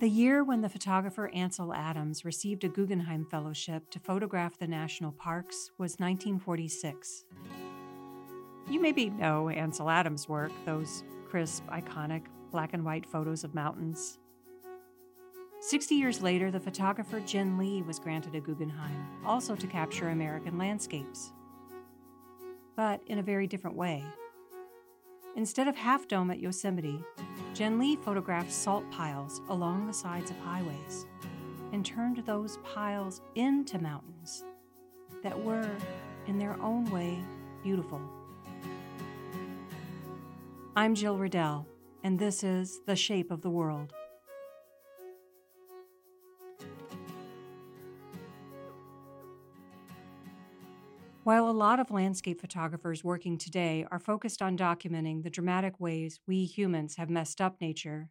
The year when the photographer Ansel Adams received a Guggenheim Fellowship to photograph the national parks was 1946. You maybe know Ansel Adams' work, those crisp, iconic black and white photos of mountains. 60 years later, the photographer Jin Lee was granted a Guggenheim, also to capture American landscapes. But in a very different way. Instead of Half Dome at Yosemite, Jin Lee photographed salt piles along the sides of highways and turned those piles into mountains that were, in their own way, beautiful. I'm Jill Riddell, and this is The Shape of the World. While a lot of landscape photographers working today are focused on documenting the dramatic ways we humans have messed up nature,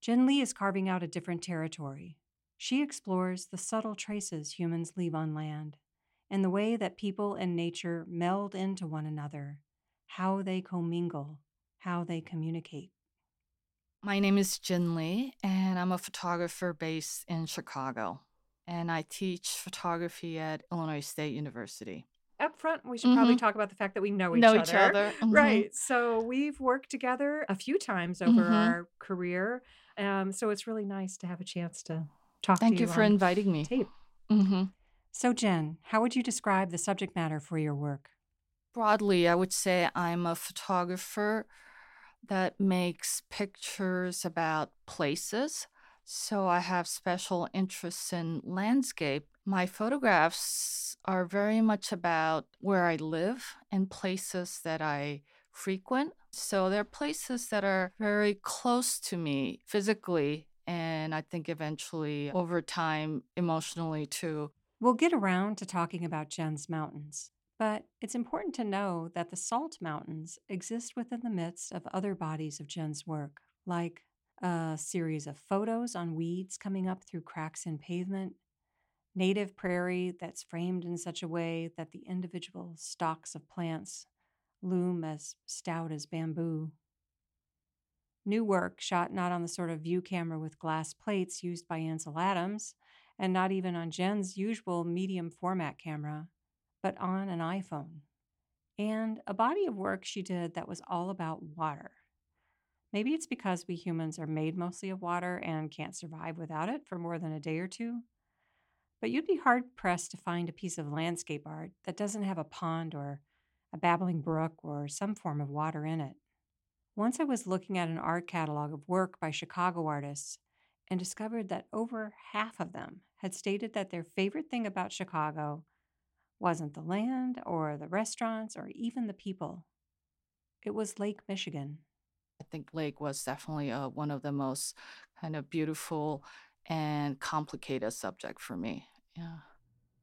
Jin Lee is carving out a different territory. She explores the subtle traces humans leave on land and the way that people and nature meld into one another, how they commingle, how they communicate. My name is Jin Lee, and I'm a photographer based in Chicago. And I teach photography at Illinois State University up front, we should probably Mhm. talk about the fact that we know each know other. each other. Mhm. Right. So we've worked together a few times over Mhm. our career. Um, so it's really nice to have a chance to talk Thank to you you for on inviting me. tape. hmm So, Jin, how would you describe the subject matter for your work? Broadly, I would say I'm a photographer that makes pictures about places. So I have special interests in landscape. My photographs are very much about where I live and places that I frequent. So they're places that are very close to me physically, and I think eventually over time, emotionally too. We'll get around to talking about Jin's mountains, but it's important to know that the Salt Mountains exist within the midst of other bodies of Jin's work, like a series of photos on weeds coming up through cracks in pavement, native prairie that's framed in such a way that the individual stalks of plants loom as stout as bamboo. New work shot not on the sort of view camera with glass plates used by Ansel Adams, and not even on Jin's usual medium format camera, but on an iPhone. And a body of work she did that was all about water. Maybe it's because we humans are made mostly of water and can't survive without it for more than a day or two. But you'd be hard pressed to find a piece of landscape art that doesn't have a pond or a babbling brook or some form of water in it. Once I was looking at an art catalog of work by Chicago artists and discovered that over half of them had stated that their favorite thing about Chicago wasn't the land or the restaurants or even the people. It was Lake Michigan. I think Lake was definitely uh, one of the most kind of beautiful and complicated subject for me. Yeah.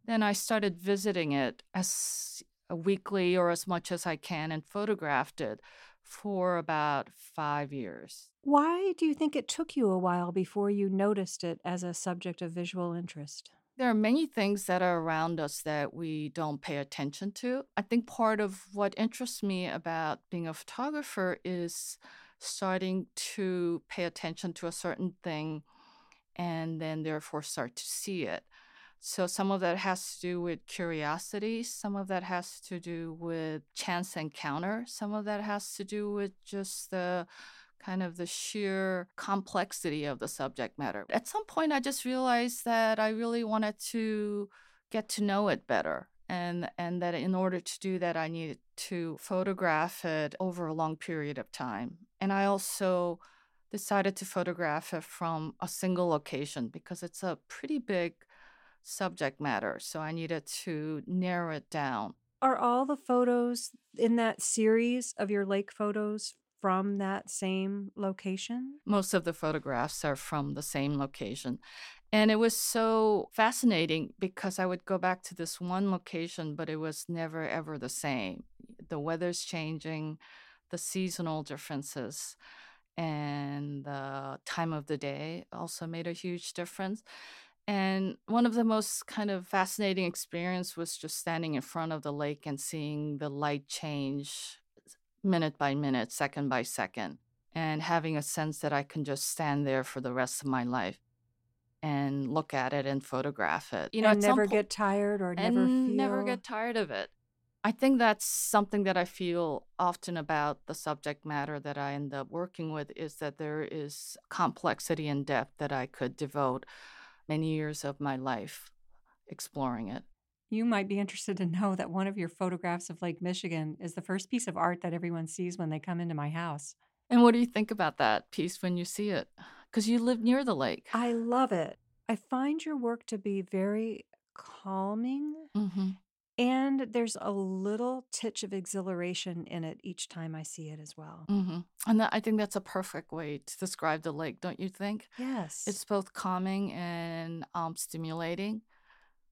Then I started visiting it as a weekly or as much as I can and photographed it for about five years. Why do you think it took you a while before you noticed it as a subject of visual interest? There are many things that are around us that we don't pay attention to. I think part of what interests me about being a photographer is starting to pay attention to a certain thing and then therefore start to see it. So some of that has to do with curiosity, some of that has to do with chance encounter, some of that has to do with just the kind of the sheer complexity of the subject matter. At some point I just realized that I really wanted to get to know it better and and that in order to do that I needed to photograph it over a long period of time. And I also decided to photograph it from a single location because it's a pretty big subject matter. So I needed to narrow it down. Are all the photos in that series of your lake photos from that same location? Most of the photographs are from the same location. And it was so fascinating because I would go back to this one location, but it was never ever the same. The weather's changing, the seasonal differences, and the time of the day also made a huge difference. And one of the most kind of fascinating experience was just standing in front of the lake and seeing the light change minute by minute, second by second. and having a sense that I can just stand there for the rest of my life and look at it and photograph it. You know, and never po- get tired or never feel... never get tired of it. I think that's something that I feel often about the subject matter that I end up working with is that there is complexity and depth that I could devote many years of my life exploring it. You might be interested to know that one of your photographs of Lake Michigan is the first piece of art that everyone sees when they come into my house. And what do you think about that piece when you see it? Because you live near the lake. I love it. I find your work to be very calming Mm-hmm. and there's a little titch of exhilaration in it each time I see it as well. Mm-hmm. And that, I think that's a perfect way to describe the lake, don't you think? Yes. It's both calming and um, stimulating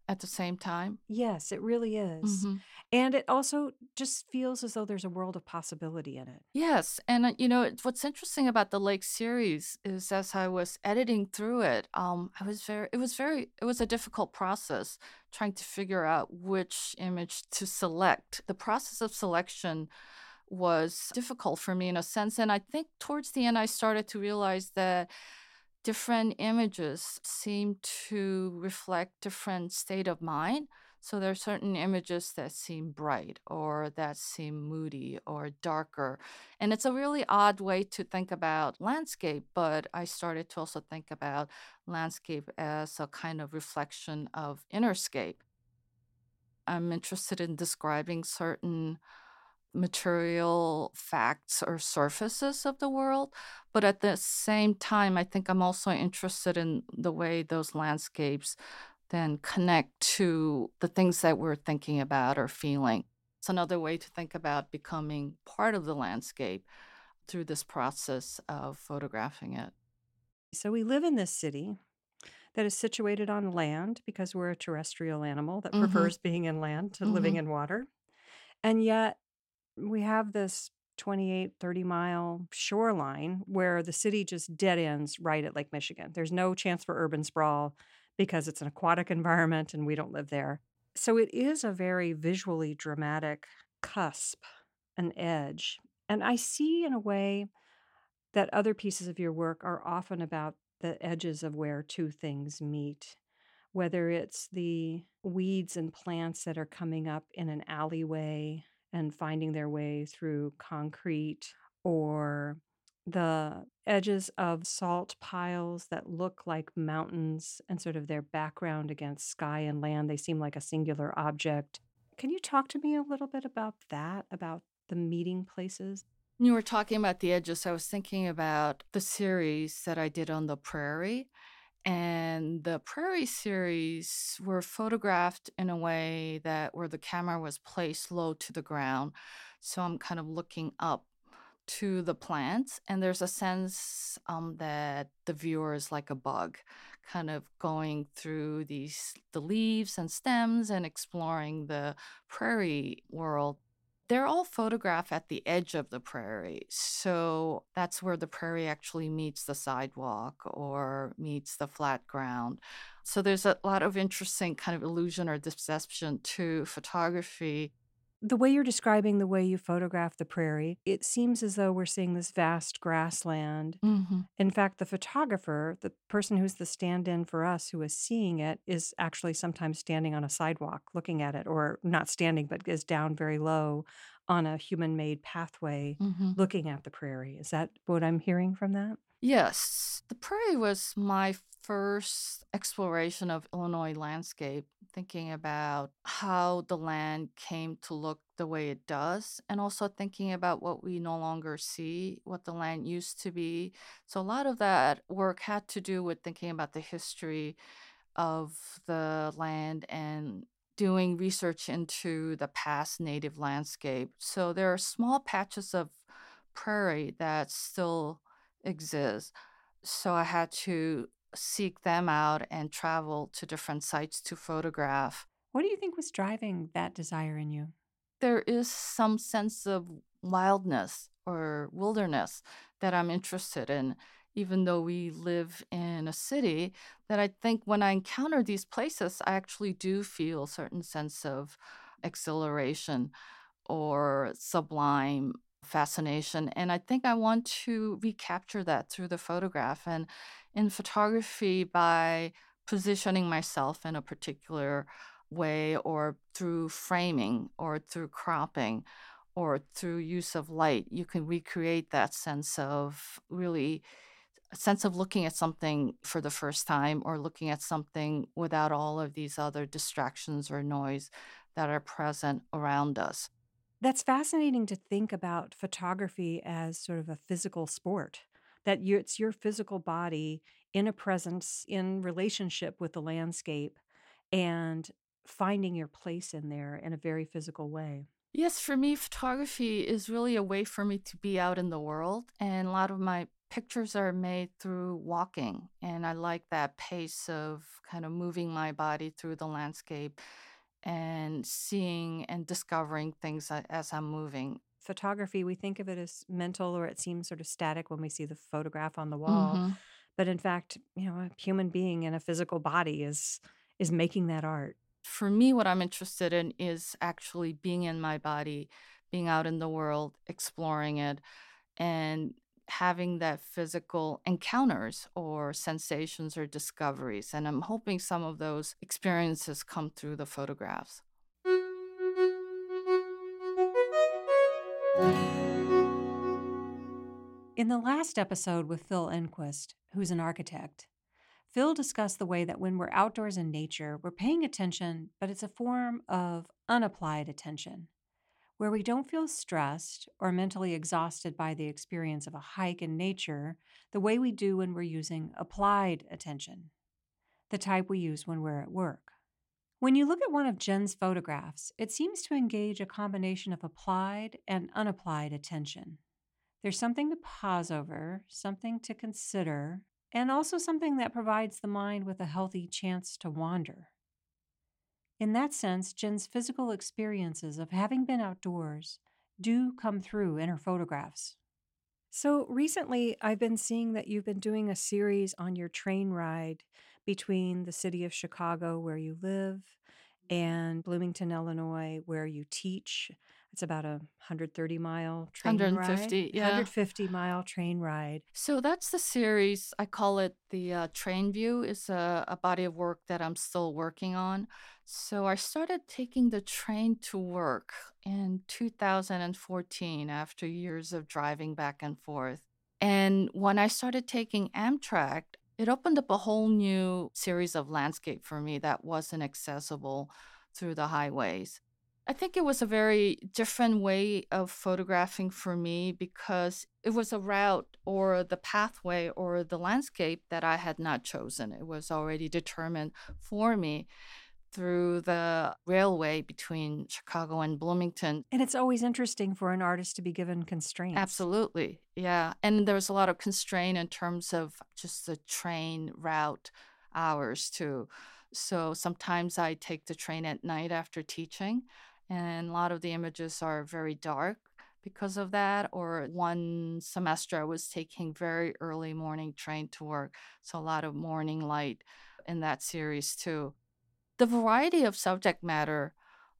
at the same time. Yes, it really is. hmm And it also just feels as though there's a world of possibility in it. Yes, and uh, you know what's interesting about the Lake series is as I was editing through it, um, I was very, it was very, it was a difficult process trying to figure out which image to select. The process of selection was difficult for me in a sense, and I think towards the end I started to realize that different images seem to reflect different state of mind. So there are certain images that seem bright or that seem moody or darker. And it's a really odd way to think about landscape, but I started to also think about landscape as a kind of reflection of innerscape. I'm interested in describing certain material facts or surfaces of the world. But at the same time, I think I'm also interested in the way those landscapes then connect to the things that we're thinking about or feeling. It's another way to think about becoming part of the landscape through this process of photographing it. So we live in this city that is situated on land because we're a terrestrial animal that hmm prefers being in land to living hmm in water. And yet we have this 28, 30 mile shoreline where the city just dead ends right at Lake Michigan. There's no chance for urban sprawl because it's an aquatic environment and we don't live there. So it is a very visually dramatic cusp, an edge. And I see in a way that other pieces of your work are often about the edges of where two things meet, whether it's the weeds and plants that are coming up in an alleyway and finding their way through concrete or the edges of salt piles that look like mountains and sort of their background against sky and land. They seem like a singular object. Can you talk to me a little bit about that, about the meeting places? You were talking about the edges. I was thinking about the series that I did on the prairie. And the prairie series were photographed in a way that where the camera was placed low to the ground. So I'm kind of looking up to the plants, and there's a sense um, that the viewer is like a bug, kind of going through these the leaves and stems and exploring the prairie world they're all photographed at the edge of the prairie. So that's where the prairie actually meets the sidewalk or meets the flat ground. So there's a lot of interesting kind of illusion or deception to photography the way you're describing the way you photograph the prairie, it seems as though we're seeing this vast grassland. Mm-hmm. In fact, the photographer, the person who's the stand in for us who is seeing it, is actually sometimes standing on a sidewalk looking at it, or not standing, but is down very low on a human made pathway Mm-hmm. looking at the prairie. Is that what I'm hearing from that? Yes, the prairie was my first exploration of Illinois landscape, thinking about how the land came to look the way it does, and also thinking about what we no longer see, what the land used to be. So, a lot of that work had to do with thinking about the history of the land and doing research into the past native landscape. So, there are small patches of prairie that still exist. So I had to seek them out and travel to different sites to photograph. What do you think was driving that desire in you? There is some sense of wildness or wilderness that I'm interested in, even though we live in a city, that I think when I encounter these places, I actually do feel a certain sense of exhilaration or sublime fascination. And I think I want to recapture that through the photograph. And in photography, by positioning myself in a particular way, or through framing, or through cropping, or through use of light, you can recreate that sense of really a sense of looking at something for the first time or looking at something without all of these other distractions or noise that are present around us. That's fascinating to think about photography as sort of a physical sport, that you, it's your physical body in a presence, in relationship with the landscape, and finding your place in there in a very physical way. Yes, for me, photography is really a way for me to be out in the world. And a lot of my pictures are made through walking. And I like that pace of kind of moving my body through the landscape and seeing and discovering things as I'm moving. Photography, we think of it as mental or it seems sort of static when we see the photograph on the wall. hmm But in fact, you know, a human being in a physical body is is making that art. For me, what I'm interested in is actually being in my body, being out in the world, exploring it, and having that physical encounters or sensations or discoveries. And I'm hoping some of those experiences come through the photographs. In the last episode with Phil Enquist, who's an architect, Phil discussed the way that when we're outdoors in nature, we're paying attention, but it's a form of unapplied attention, where we don't feel stressed or mentally exhausted by the experience of a hike in nature the way we do when we're using applied attention, the type we use when we're at work. When you look at one of Jin's photographs, it seems to engage a combination of applied and unapplied attention. There's something to pause over, something to consider, and also something that provides the mind with a healthy chance to wander. In that sense, Jin's physical experiences of having been outdoors do come through in her photographs. So recently, I've been seeing that you've been doing a series on your train ride between the city of Chicago, where you live, mm-hmm. and Bloomington, Illinois, where you teach. It's about a 130 mile train ride. 150, yeah. 150 mile train ride. So that's the series. I call it the uh, Train View. It's a, a body of work that I'm still working on. So I started taking the train to work in 2014 after years of driving back and forth. And when I started taking Amtrak, it opened up a whole new series of landscape for me that wasn't accessible through the highways. I think it was a very different way of photographing for me because it was a route or the pathway or the landscape that I had not chosen. It was already determined for me through the railway between Chicago and Bloomington. And it's always interesting for an artist to be given constraints. Absolutely. Yeah. And there was a lot of constraint in terms of just the train route hours too. So sometimes I take the train at night after teaching, and a lot of the images are very dark because of that. Or one semester I was taking very early morning train to work. So a lot of morning light in that series too the variety of subject matter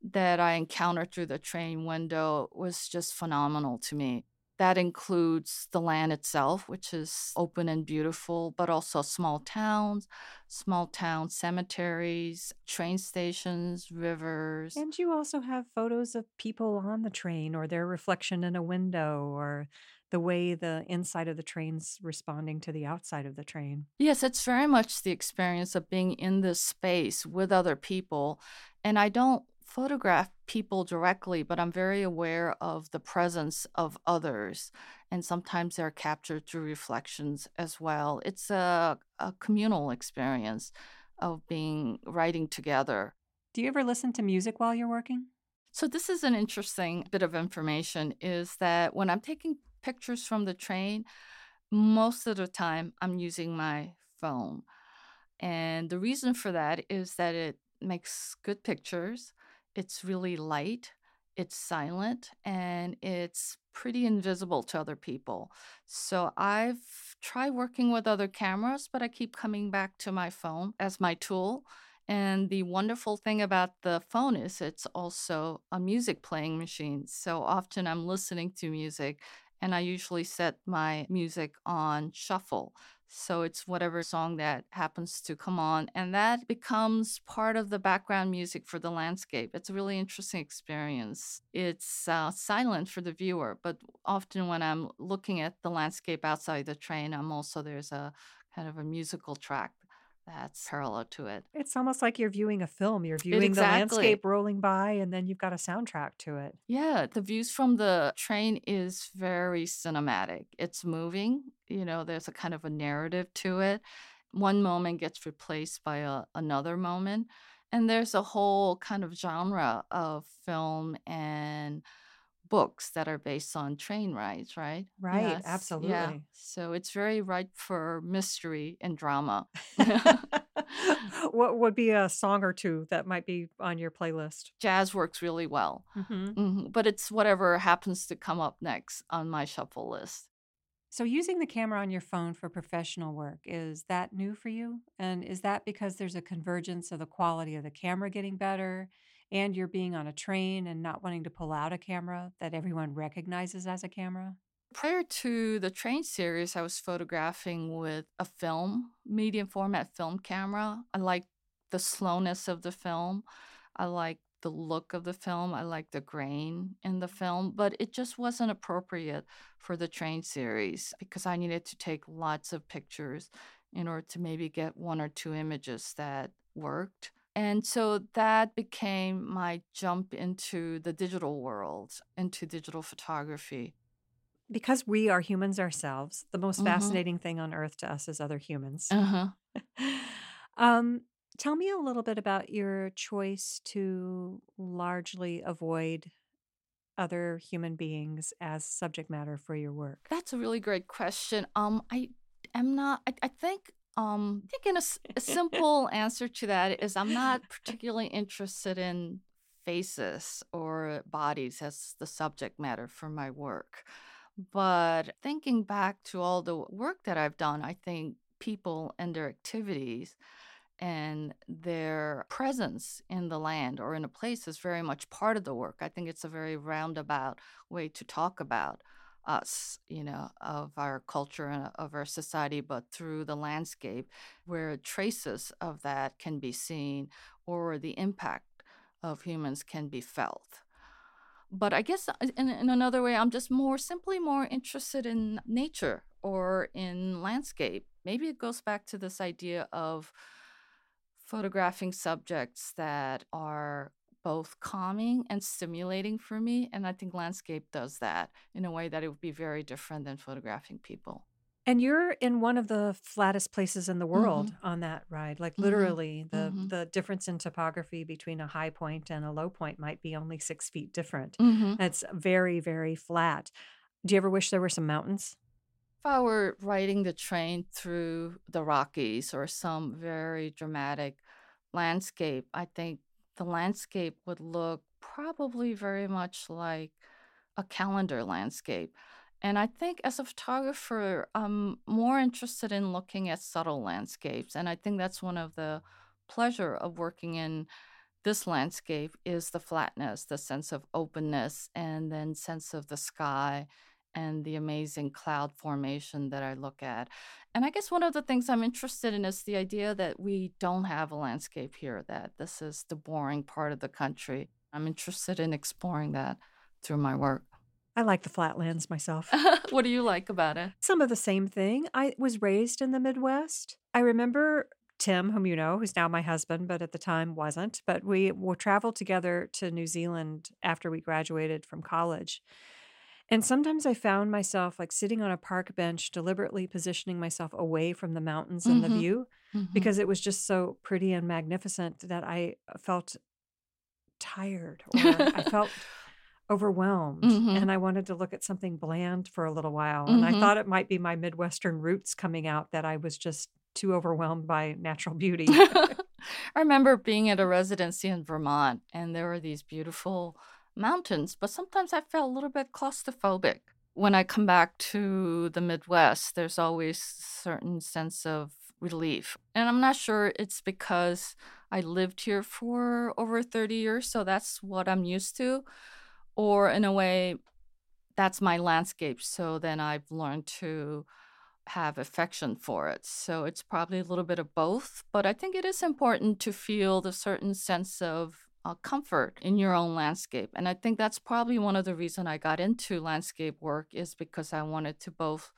that I encountered through the train window was just phenomenal to me. That includes the land itself, which is open and beautiful, but also small towns, small town cemeteries, train stations, rivers. And you also have photos of people on the train or their reflection in a window or the way the inside of the train's responding to the outside of the train. Yes, it's very much the experience of being in this space with other people. And I don't photograph people directly, but I'm very aware of the presence of others. And sometimes they're captured through reflections as well. It's a, a communal experience of being riding together. Do you ever listen to music while you're working? So this is an interesting bit of information is that when I'm taking pictures from the train, most of the time I'm using my phone. And the reason for that is that it makes good pictures. It's really light, it's silent, and it's pretty invisible to other people. So I've tried working with other cameras, but I keep coming back to my phone as my tool. And the wonderful thing about the phone is it's also a music playing machine. So often I'm listening to music and I usually set my music on shuffle. So it's whatever song that happens to come on, and that becomes part of the background music for the landscape. It's a really interesting experience. It's uh, silent for the viewer, but often when I'm looking at the landscape outside the train, I'm also there's a kind of a musical track that's parallel to it. It's almost like you're viewing a film. You're viewing the landscape rolling by, and then you've got a soundtrack to it. Yeah, the views from the train is very cinematic. It's moving, you know, there's a kind of a narrative to it. One moment gets replaced by a, another moment. And there's a whole kind of genre of film and books that are based on train rides, right? Right, Yes, absolutely. yeah. So it's very ripe for mystery and drama. what would be a song or two that might be on your playlist? Jazz works really well. hmm hmm But it's whatever happens to come up next on my shuffle list. So, using the camera on your phone for professional work, is that new for you? And is that because there's a convergence of the quality of the camera getting better and you're being on a train and not wanting to pull out a camera that everyone recognizes as a camera? Prior to the train series, I was photographing with a film, medium format film camera. I like the slowness of the film. I like the look of the film. I like the grain in the film, but it just wasn't appropriate for the train series because I needed to take lots of pictures in order to maybe get one or two images that worked. And so that became my jump into the digital world, into digital photography. Because we are humans ourselves, the most hmm fascinating thing on earth to us is other humans. Uh-huh. um, tell me a little bit about your choice to largely avoid other human beings as subject matter for your work. That's a really great question. Um, I am not. I, I think. Um, I think in a, a simple answer to that is I'm not particularly interested in faces or bodies as the subject matter for my work. But thinking back to all the work that I've done, I think people and their activities and their presence in the land or in a place is very much part of the work. I think it's a very roundabout way to talk about us, you know, of our culture and of our society, but through the landscape where traces of that can be seen or the impact of humans can be felt. But I guess uh, in, in another way, I'm just more simply more interested in nature or in landscape. Maybe it goes back to this idea of photographing subjects that are both calming and stimulating for me. And I think landscape does that in a way that it would be very different than photographing people. And you're in one of the flattest places in the Mm-hmm. world on that ride. Like hmm literally, the hmm the difference in topography between a high point and a low point might be only six feet different. hmm It's very, very flat. Do you ever wish there were some mountains? If I were riding the train through the Rockies or some very dramatic landscape, I think the landscape would look probably very much like a calendar landscape. And I think as a photographer, I'm more interested in looking at subtle landscapes. And I think that's one of the pleasure of working in this landscape is the flatness, the sense of openness, and then sense of the sky and the amazing cloud formation that I look at. And I guess one of the things I'm interested in is the idea that we don't have a landscape here, that this is the boring part of the country. I'm interested in exploring that through my work. I like the flatlands myself. what do you like about it? Some of the same thing. I was raised in the Midwest. I remember Tim, whom you know, who's now my husband, but at the time wasn't. But we will travel together to New Zealand after we graduated from college. And sometimes I found myself like sitting on a park bench, deliberately positioning myself away from the mountains and the hmm view hmm because it was just so pretty and magnificent that I felt tired or I felt overwhelmed hmm and I wanted to look at something bland for a little while. And I hmm thought it might be my Midwestern roots coming out that I was just too overwhelmed by natural beauty. I remember being at a residency in Vermont and there were these beautiful mountains, but sometimes I felt a little bit claustrophobic. When I come back to the Midwest, there's always a certain sense of relief. And I'm not sure it's because I lived here for over 30 years, so that's what I'm used to. Or in a way, that's my landscape. So then I've learned to have affection for it. So it's probably a little bit of both. But I think it is important to feel the certain sense of uh, comfort in your own landscape. And I think that's probably one of the reasons I got into landscape work is because I wanted to both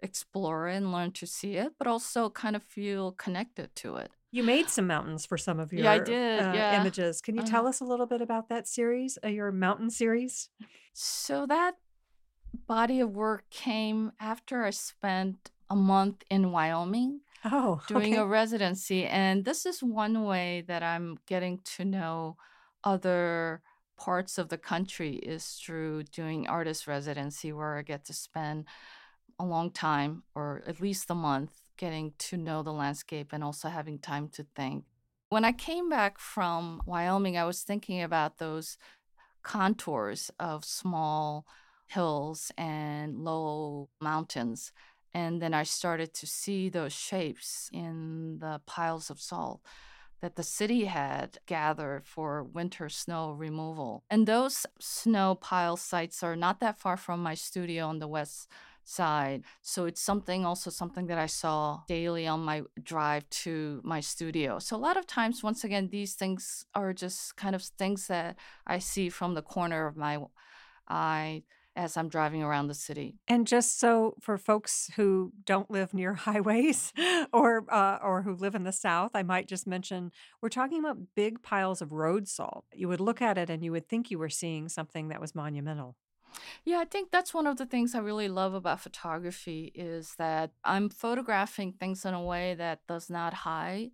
explore and learn to see it, but also kind of feel connected to it. You made some mountains for some of your Yeah, I did. uh, Yeah. images. Can you Uh, tell us a little bit about that series, uh, your mountain series? So that body of work came after I spent a month in Wyoming Oh, doing a residency. And this is one way that I'm getting to know other parts of the country is through doing artist residency where I get to spend a long time or at least a month getting to know the landscape and also having time to think. When I came back from Wyoming, I was thinking about those contours of small hills and low mountains. And then I started to see those shapes in the piles of salt that the city had gathered for winter snow removal. And those snow pile sites are not that far from my studio on the west side. So it's something also something that I saw daily on my drive to my studio. So a lot of times once again these things are just kind of things that I see from the corner of my eye as I'm driving around the city. And just so for folks who don't live near highways or uh, or who live in the South, I might just mention we're talking about big piles of road salt. You would look at it and you would think you were seeing something that was monumental. Yeah, I think that's one of the things I really love about photography is that I'm photographing things in a way that does not hide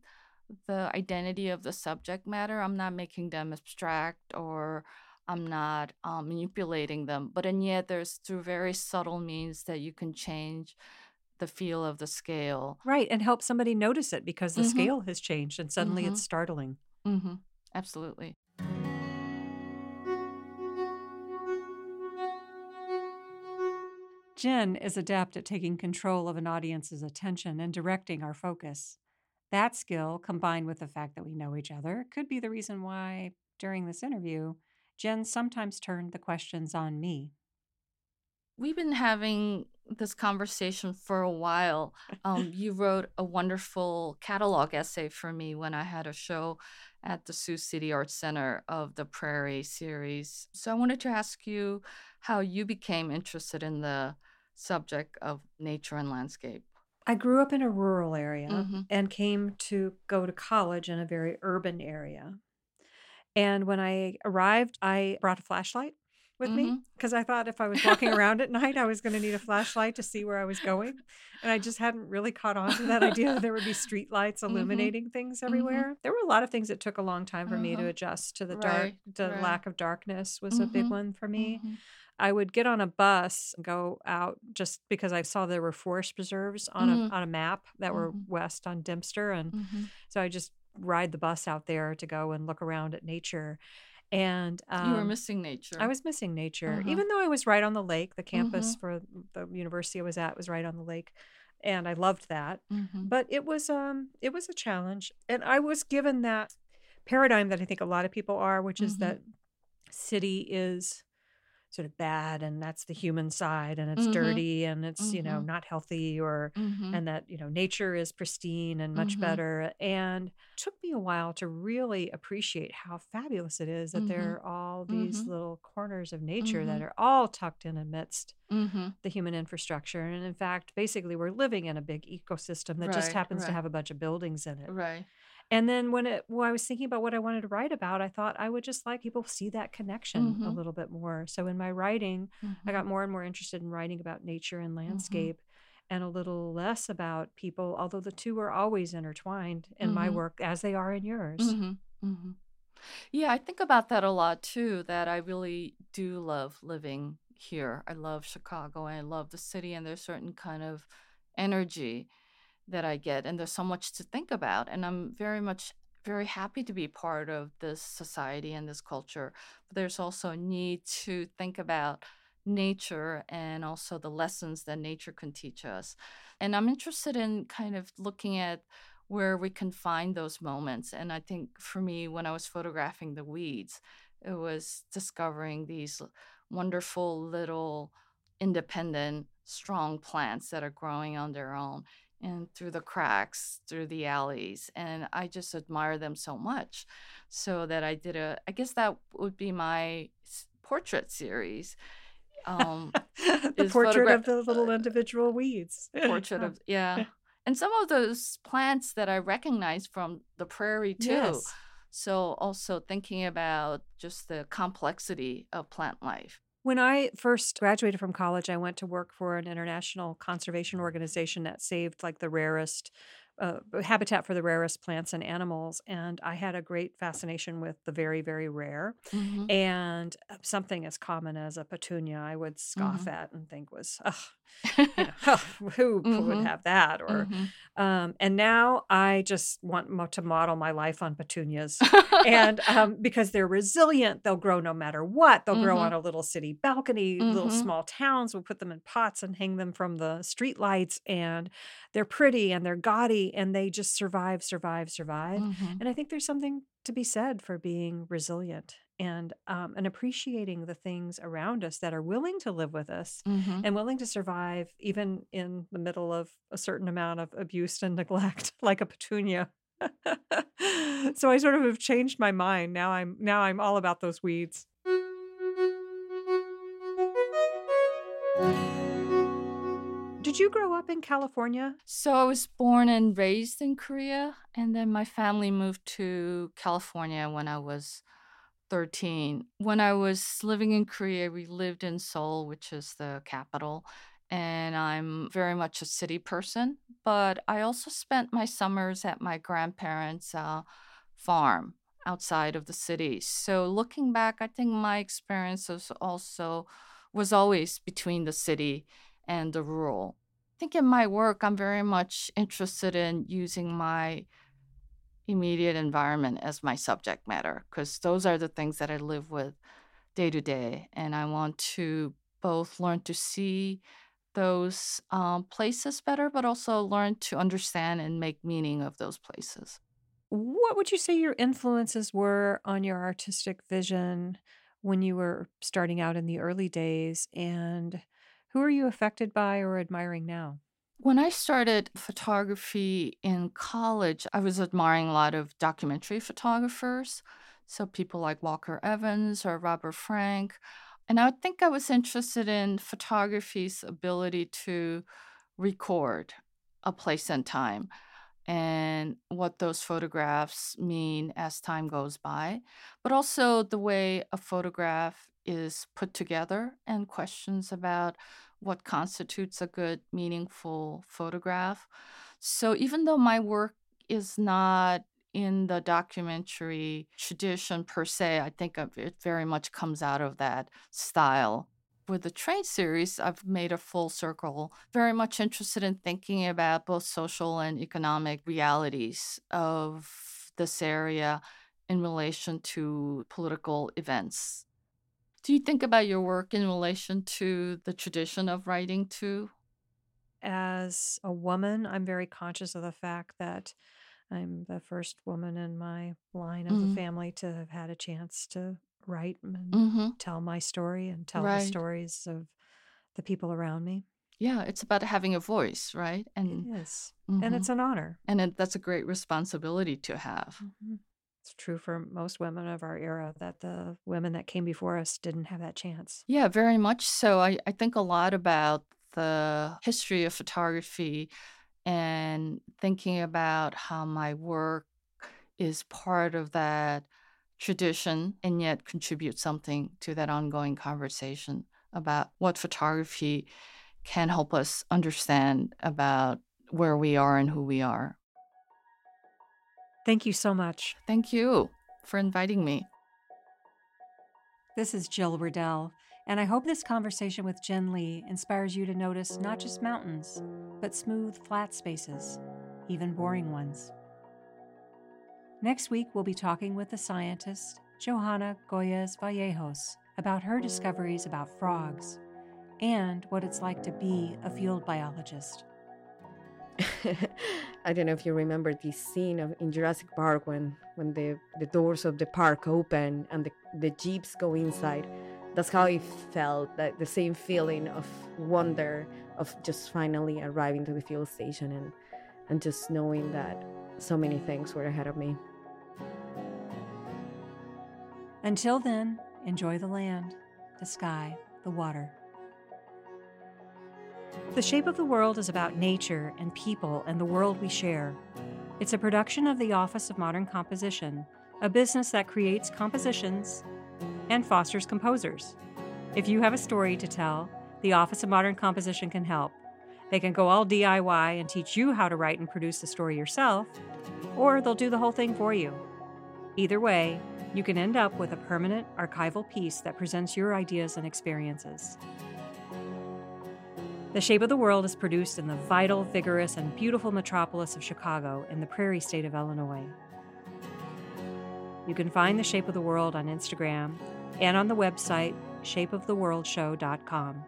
the identity of the subject matter. I'm not making them abstract or I'm not um, manipulating them, but and yet there's through very subtle means that you can change the feel of the scale. Right, and help somebody notice it because the Mm-hmm. scale has changed and suddenly Mm-hmm. it's startling. Mm-hmm. Absolutely. Jin is adept at taking control of an audience's attention and directing our focus. That skill, combined with the fact that we know each other, could be the reason why, during this interview, Jin sometimes turned the questions on me. We've been having this conversation for a while. Um, you wrote a wonderful catalog essay for me when I had a show at the Sioux City Arts Center of the Prairie series. So I wanted to ask you how you became interested in the subject of nature and landscape. I grew up in a rural area Mhm. and came to go to college in a very urban area. And when I arrived, I brought a flashlight with me Mhm. because I thought if I was walking around at night, I was going to need a flashlight to see where I was going. And I just hadn't really caught on to that idea that there would be street lights Mhm. illuminating things everywhere. There were a lot of things that took a long time for me to Uh-huh. adjust to the dark. The right. lack of darkness was a big Mhm. one for me. Mhm. I would get on a bus and go out just because I saw there were forest preserves on a on a map that were west on Dempster, and so I just ride the bus out there to go and look around at nature. And You were um, missing nature. I was missing nature, Uh-huh. even though I was right on the lake. The campus Mhm. for the university I was at was right on the lake, and I loved that. Mhm. But it was um it was a challenge, and I was given that paradigm that I think a lot of people are, which is Mhm. that city is sort of bad and that's the human side and it's Mhm. dirty and it's you know Mhm. not healthy or Mhm. and that you know nature is pristine and much Mhm. better and it took me a while to really appreciate how fabulous it is that Mhm. there are all these little corners of nature that are all tucked in amidst the human infrastructure and in fact basically we're living in a big ecosystem that just Right, happens to have a bunch of buildings in it Right. And then when it when I was thinking about what I wanted to write about, I thought I would just like people see that connection a Mhm. little bit more. So in my writing, I Mhm. got more and more interested in writing about nature and Mm-hmm. landscape and a little less about people, although the two are always intertwined in my Mhm. work as they are in yours. Yeah, I think about that a lot too. That I really do love living here. I love Chicago and I love the city, and there's certain kind of energy that I get, and there's so much to think about. And I'm very much very happy to be part of this society and this culture. But there's also a need to think about nature and also the lessons that nature can teach us. And I'm interested in kind of looking at where we can find those moments. And I think for me, when I was photographing the weeds, it was discovering these wonderful little independent, strong plants that are growing on their own and through the cracks, through the alleys. And I just admire them so much. So that I did a, I guess that would be my portrait series. Um, the portrait of the little individual weeds. portrait of, yeah. And some of those plants that I recognize from the prairie too. Yes. So also thinking about just the complexity of plant life. When I first graduated from college, I went to work for an international conservation organization that saved like the rarest uh, habitat for the rarest plants and animals. And I had a great fascination with the very, very rare. Mm-hmm. And uh, something as common as a petunia, I would scoff mm-hmm. at and think was, you know, oh, who mm-hmm. would have that? Or, mm-hmm. um, and now I just want mo- to model my life on petunias. and um, because they're resilient, they'll grow no matter what. They'll grow on mm-hmm. a little city balcony, little mm-hmm. small towns. We'll put them in pots and hang them from the street lights. And they're pretty and they're gaudy and they just survive, survive, survive. Mm-hmm. And I think there's something to be said for being resilient and um, and appreciating the things around us that are willing to live with us mm-hmm. and willing to survive even in the middle of a certain amount of abuse and neglect, like a petunia. so I sort of have changed my mind. Now I'm now I'm all about those weeds. Did you grow up in California? So I was born and raised in Korea, and then my family moved to California when I was 13. When I was living in Korea, we lived in Seoul, which is the capital, and I'm very much a city person, but I also spent my summers at my grandparents' uh, farm outside of the city. So looking back, I think my experience was also was always between the city and the rural. I think in my work, I'm very much interested in using my immediate environment as my subject matter because those are the things that I live with day to day. And I want to both learn to see those um, places better, but also learn to understand and make meaning of those places. What would you say your influences were on your artistic vision when you were starting out in the early days? And who are you affected by or admiring now? When I started photography in college, I was admiring a lot of documentary photographers. So people like Walker Evans or Robert Frank. And I think I was interested in photography's ability to record a place and time and what those photographs mean as time goes by, but also the way a photograph is put together and questions about what constitutes a good, meaningful photograph. So even though my work is not in the documentary tradition per se, I think it very much comes out of that style. With the train series, I've made a full circle, very much interested in thinking about both social and economic realities of this area in relation to political events do you think about your work in relation to the tradition of writing too? As a woman, I'm very conscious of the fact that I'm the first woman in my line of mm-hmm. the family to have had a chance to write and mm-hmm. tell my story and tell right. the stories of the people around me. Yeah, it's about having a voice, right? And is. Mm-hmm. And it's an honor. And it, that's a great responsibility to have. Mm-hmm. It's true for most women of our era that the women that came before us didn't have that chance. Yeah, very much so. I, I think a lot about the history of photography and thinking about how my work is part of that tradition and yet contribute something to that ongoing conversation about what photography can help us understand about where we are and who we are. Thank you so much. Thank you for inviting me. This is Jill Riddell, and I hope this conversation with Jin Lee inspires you to notice not just mountains, but smooth, flat spaces, even boring ones. Next week, we'll be talking with the scientist Johanna Goyes Vallejos about her discoveries about frogs and what it's like to be a field biologist. I don't know if you remember this scene of in Jurassic Park when when the the doors of the park open and the, the jeeps go inside. That's how it felt. That the same feeling of wonder of just finally arriving to the fuel station and and just knowing that so many things were ahead of me. Until then, enjoy the land, the sky, the water. The Shape of the World is about nature and people and the world we share. It's a production of the Office of Modern Composition, a business that creates compositions and fosters composers. If you have a story to tell, the Office of Modern Composition can help. They can go all DIY and teach you how to write and produce the story yourself, or they'll do the whole thing for you. Either way, you can end up with a permanent archival piece that presents your ideas and experiences. The Shape of the World is produced in the vital, vigorous, and beautiful metropolis of Chicago in the prairie state of Illinois. You can find The Shape of the World on Instagram and on the website shapeoftheworldshow.com.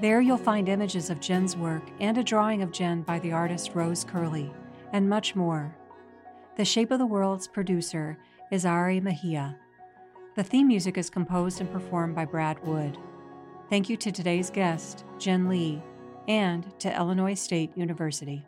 There you'll find images of Jin's work and a drawing of Jen by the artist Rose Curley, and much more. The Shape of the World's producer is Ari Mejia. The theme music is composed and performed by Brad Wood. Thank you to today's guest, Jin Lee, and to Illinois State University.